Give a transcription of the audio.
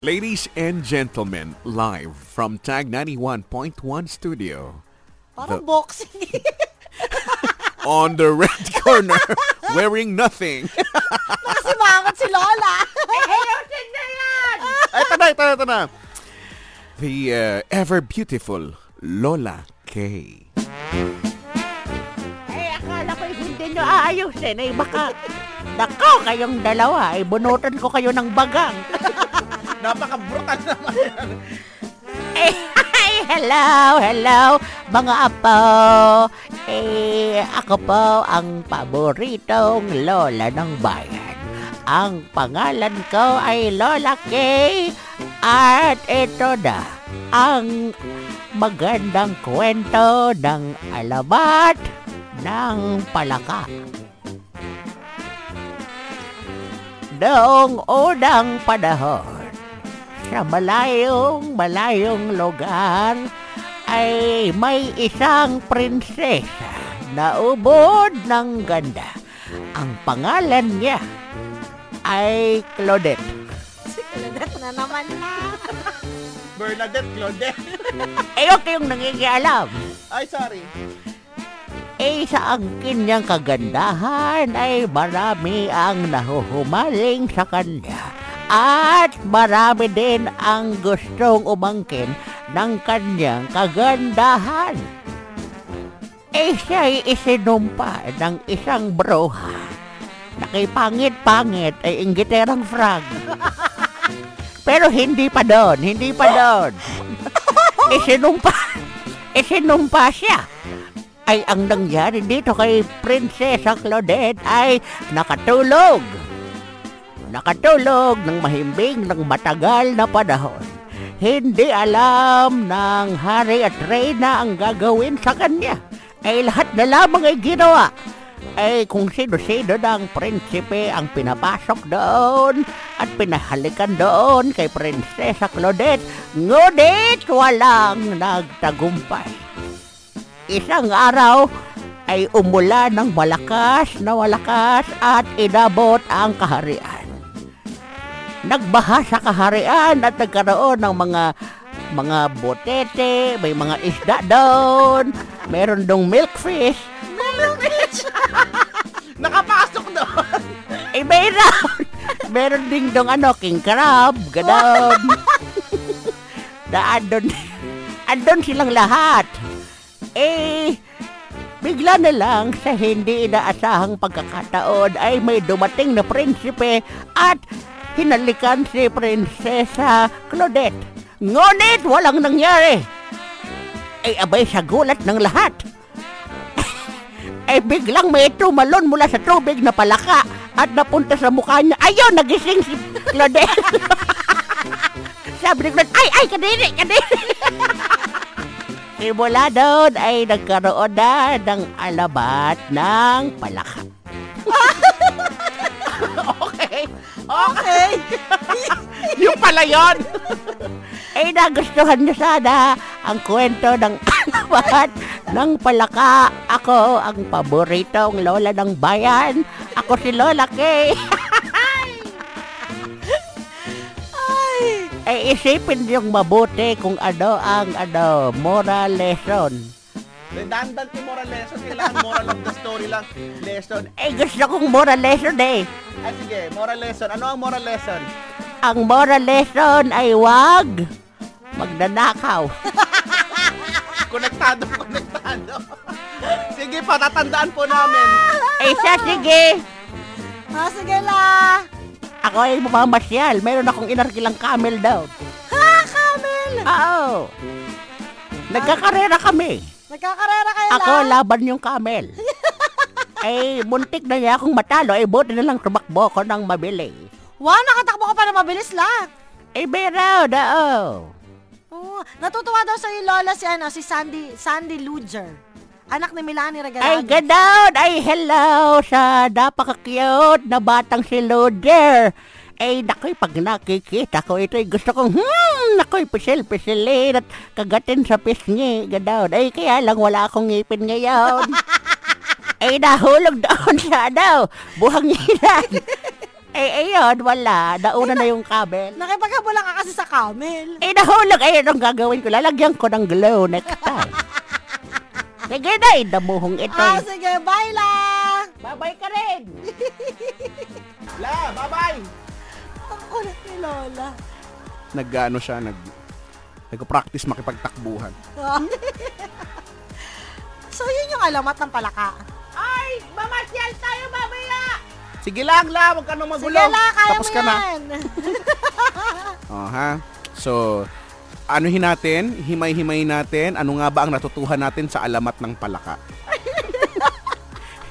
Ladies and gentlemen, live from Tag 91.1 Studio. Parang The- boxing. On the red corner, wearing nothing. Nakasimangot si Lola. Ay, ito na, ito na, ito na. The uh, ever beautiful Lola K. Eh, akala ko hindi nyo aayusin. Eh, baka, nako, kayong dalawa, eh, bunutan ko kayo ng bagang. Napaka-brutal naman. Eh, hi, hello, hello, mga apo. Eh, ako po ang paboritong lola ng bayan. Ang pangalan ko ay Lola Kay. At ito na, ang magandang kwento ng alamat ng palaka. Noong unang panahon, sa malayong malayong lugar ay may isang prinsesa na ubod ng ganda. Ang pangalan niya ay Claudette. si Claudette na naman na. Bernadette Claudette. Eh, huwag kayong nangingialam. Ay, sorry. Eh, sa ang kanyang kagandahan ay marami ang nahuhumaling sa kanya. At marami din ang gustong umangkin ng kanyang kagandahan. Eh, siya'y isinumpa ng isang bruha. Nakipangit-pangit ay inggiterang frog. Pero hindi pa doon, hindi pa doon. isinumpa, isinumpa siya ay ang nangyari dito kay Prinsesa Claudette ay nakatulog. Nakatulog ng mahimbing ng matagal na panahon. Hindi alam ng hari at reyna ang gagawin sa kanya. Ay lahat na lamang ay ginawa. Ay kung sino-sino ng prinsipe ang pinapasok doon at pinahalikan doon kay Prinsesa Claudette. Ngunit walang nagtagumpay. Isang araw ay umulan ng malakas na malakas at inabot ang kaharian. Nagbaha sa kaharian at nagkaroon ng mga mga botete, may mga isda doon, meron dong milkfish, Nakapasok doon. eh meron, meron ding dong ano, king crab, ganon. na andon, andon silang lahat. Eh, bigla na lang sa hindi inaasahang pagkakataon ay may dumating na prinsipe at hinalikan si Prinsesa Claudette. Ngunit walang nangyari. Ay abay sa gulat ng lahat. ay biglang may tumalon mula sa tubig na palaka at napunta sa mukha niya. Ayun, nagising si Claudette. Sabi ni Claudette, ay, ay, kadiri, kadiri. Simula doon ay nagkaroon na ng alabat ng palaka. Okay. Yung pala yun. ay nagustuhan niyo sana ang kwento ng alabat ng palaka. Ako ang paboritong lola ng bayan. Ako si Lola Kay. Ay. ay isipin niyong mabuti kung ano ang ano, moral lesson. Redundant yung moral lesson. Kailangan moral of the story lang. Lesson. Ay gusto kong moral lesson eh. Ay, sige. Moral lesson. Ano ang moral lesson? Ang moral lesson ay wag magnanakaw. Konektado, konektado. sige pa, tatandaan po namin. Ay siya, sige. Ah, sige la. Ako ay mamamasyal. Meron akong inarkilang camel daw. Ha, Camel. Oo. Nagkakarera kami. Nagkakarera kayo Ako la. laban yung camel. ay muntik na niya akong matalo. Ay buti na lang tumakbo ko ng mabilis. Wow, nakatakbo ka pa na mabilis la. Ay beraw dao. Oh, natutuwa daw sa lola si ano, si Sandy, Sandy Luger. Anak ni Milani Regalado. Ay ganon. Ay hello sa napaka-cute na batang si Loder. Ay nakoy pag nakikita ko ito'y gusto kong hmm, nakoy pisil-pisilin at kagatin sa pisngi. Ganon. Ay kaya lang wala akong ngipin ngayon. ay nahulog doon sa ano, buhang ilan. Eh, ayun, wala. Nauna na yung kabel. Nakipaghabula ka kasi sa camel. Eh, nahulog. Ayun ang gagawin ko. Lalagyan ko ng glow necktie. Sige na, indamuhong ito. Ah, sige, bye lang! Babay ka rin. La, bye-bye! Ang kulit ni Lola. Nag-ano siya, nag nag-practice makipagtakbuhan. so, yun yung alamat ng palaka. Ay, mamasyal tayo mamaya. Sige lang, La, huwag ka nang Sige magulo. la, kaya Tapos mo ka na. yan. Oh, ha? So, anuhin natin, himay-himay natin, ano nga ba ang natutuhan natin sa alamat ng palaka.